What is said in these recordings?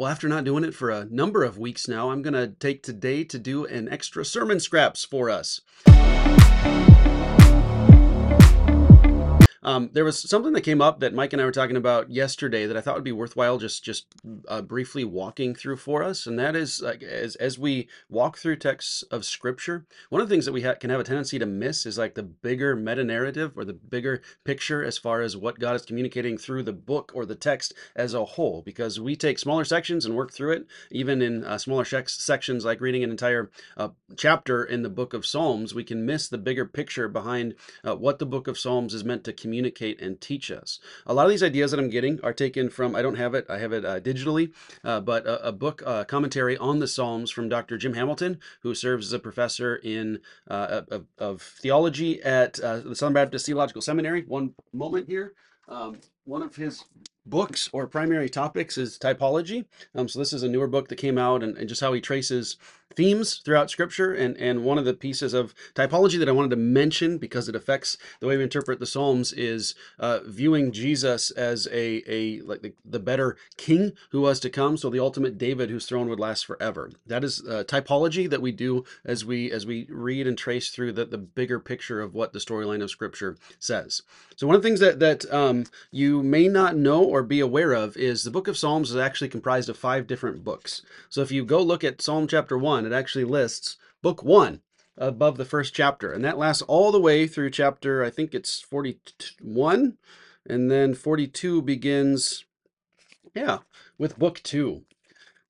Well, after not doing it for a number of weeks now, I'm going to take today to do an extra sermon scraps for us. Um, there was something that came up that Mike and I were talking about yesterday that I thought would be worthwhile just just uh, briefly walking through for us, and that is like as as we walk through texts of Scripture, one of the things that we ha- can have a tendency to miss is like the bigger meta narrative or the bigger picture as far as what God is communicating through the book or the text as a whole. Because we take smaller sections and work through it, even in uh, smaller sections like reading an entire uh, chapter in the book of Psalms, we can miss the bigger picture behind uh, what the book of Psalms is meant to communicate communicate and teach us. A lot of these ideas that I'm getting are taken from, I don't have it, I have it uh, digitally, uh, but a, a book uh, commentary on the Psalms from Dr. Jim Hamilton, who serves as a professor in uh, of, of, theology at uh, the Southern Baptist Theological Seminary. One moment here. Um, one of his books or primary topics is typology. Um, so this is a newer book that came out and, and, just how he traces themes throughout scripture. And, and one of the pieces of typology that I wanted to mention because it affects the way we interpret the Psalms is uh, viewing Jesus as a, a like the, the, better king who was to come. So the ultimate David whose throne would last forever. That is uh, typology that we do as we as we read and trace through the, the bigger picture of what the storyline of scripture says. So one of the things that, that um, you may not know or be aware of is the book of Psalms is actually comprised of five different books. So if you go look at Psalm chapter 1, it actually lists book 1 above the first chapter. And that lasts all the way through chapter, I think it's 41. And then 42 begins, yeah, with book 2.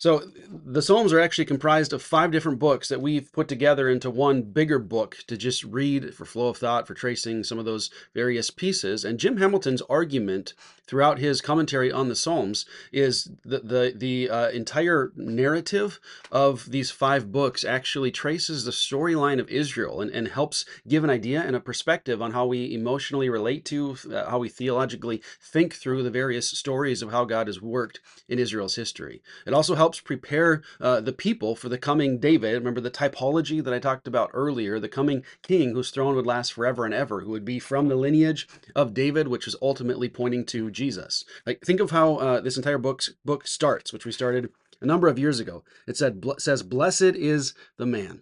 So the Psalms are actually comprised of five different books that we've put together into one bigger book to just read for flow of thought, for tracing some of those various pieces. And Jim Hamilton's argument throughout his commentary on the Psalms is the the, the uh, entire narrative of these five books actually traces the storyline of Israel and, and helps give an idea and a perspective on how we emotionally relate to, uh, how we theologically think through the various stories of how God has worked in Israel's history. It also helps helps prepare uh, the people for the coming David. Remember the typology that I talked about earlier, the coming king whose throne would last forever and ever, who would be from the lineage of David, which is ultimately pointing to Jesus. Like think of how uh, this entire book book starts, which we started a number of years ago. It said says, "Blessed is the man."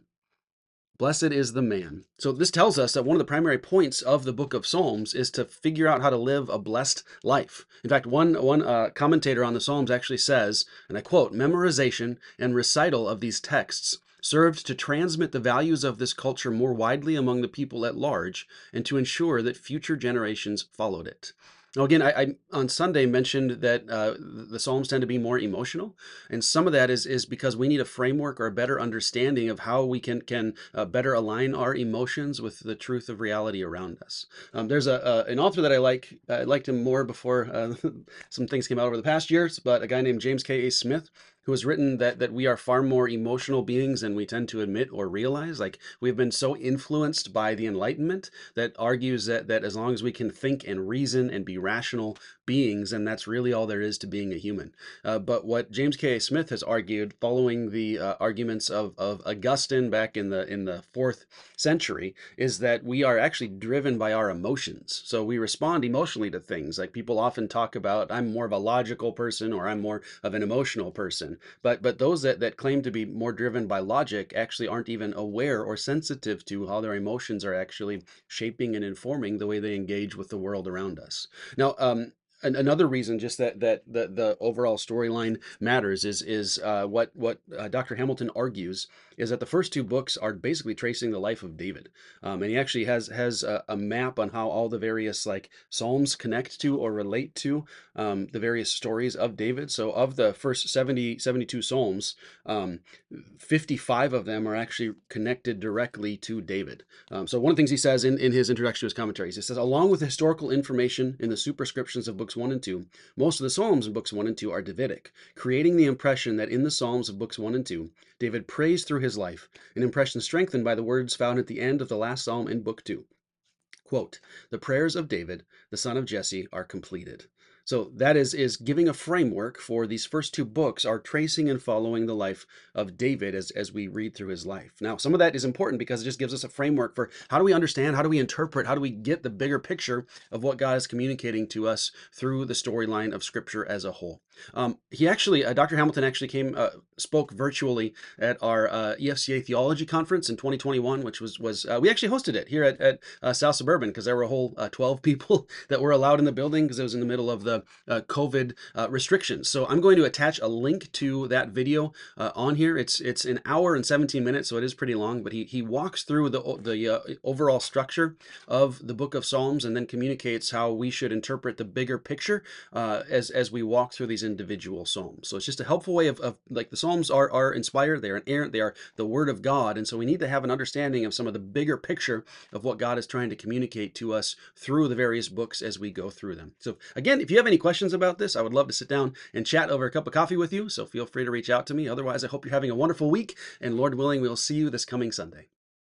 Blessed is the man. So this tells us that one of the primary points of the book of Psalms is to figure out how to live a blessed life. In fact, one one uh, commentator on the Psalms actually says, and I quote, "Memorization and recital of these texts served to transmit the values of this culture more widely among the people at large and to ensure that future generations followed it." Now, again, I, I, on Sunday mentioned that uh, the Psalms tend to be more emotional, and some of that is is because we need a framework or a better understanding of how we can can uh, better align our emotions with the truth of reality around us. Um, there's a, an author that I like. I liked him more before uh, some things came out over the past years, but a guy named James K. A. Smith who has written that that we are far more emotional beings than we tend to admit or realize. Like we've been so influenced by the Enlightenment that argues that that as long as we can think and reason and be rational beings, and that's really all there is to being a human. Uh, but what James K. Smith has argued, following the uh, arguments of, of Augustine back in the in the fourth century, is that we are actually driven by our emotions. So we respond emotionally to things. Like people often talk about, I'm more of a logical person, or I'm more of an emotional person. But but those that, that claim to be more driven by logic actually aren't even aware or sensitive to how their emotions are actually shaping and informing the way they engage with the world around us. Now, um, another reason just that that the, the overall storyline matters is is uh, what what uh, Dr. Hamilton argues is that the first two books are basically tracing the life of David, um, and he actually has has a, a, map on how all the various like psalms connect to or relate to um, the various stories of David. So of the first 70 72 psalms, um, 55 of them are actually connected directly to David. Um, so one of the things he says in, in his introduction to his commentaries, he says along with historical information in the superscriptions of books one and two, most of the psalms in books one and two are Davidic, creating the impression that in the psalms of books one and two, David prays through his his life, an impression strengthened by the words found at the end of the last psalm in Book 2. Quote, the prayers of David, the son of Jesse, are completed. So that is is giving a framework for these first two books are tracing and following the life of David as, as we read through his life. Now, some of that is important because it just gives us a framework for how do we understand, how do we interpret, how do we get the bigger picture of what God is communicating to us through the storyline of scripture as a whole. Um, he actually, uh, Dr. Hamilton actually came, uh, spoke virtually at our uh, EFCA theology conference in 2021, which was was uh, we actually hosted it here at, at uh, South Suburban because there were a whole uh, 12 people that were allowed in the building because it was in the middle of the COVID restrictions. So I'm going to attach a link to that video on here. It's it's an hour and 17 minutes, so it is pretty long. But he he walks through the the overall structure of the Book of Psalms and then communicates how we should interpret the bigger picture as as we walk through these individual psalms. So it's just a helpful way of, of like the psalms are are inspired, they are inerrant, they are the word of God, and so we need to have an understanding of some of the bigger picture of what God is trying to communicate to us through the various books as we go through them. So again, if you have any questions about this, I would love to sit down and chat over a cup of coffee with you. So feel free to reach out to me. Otherwise, I hope you're having a wonderful week, and Lord willing, we'll see you this coming Sunday.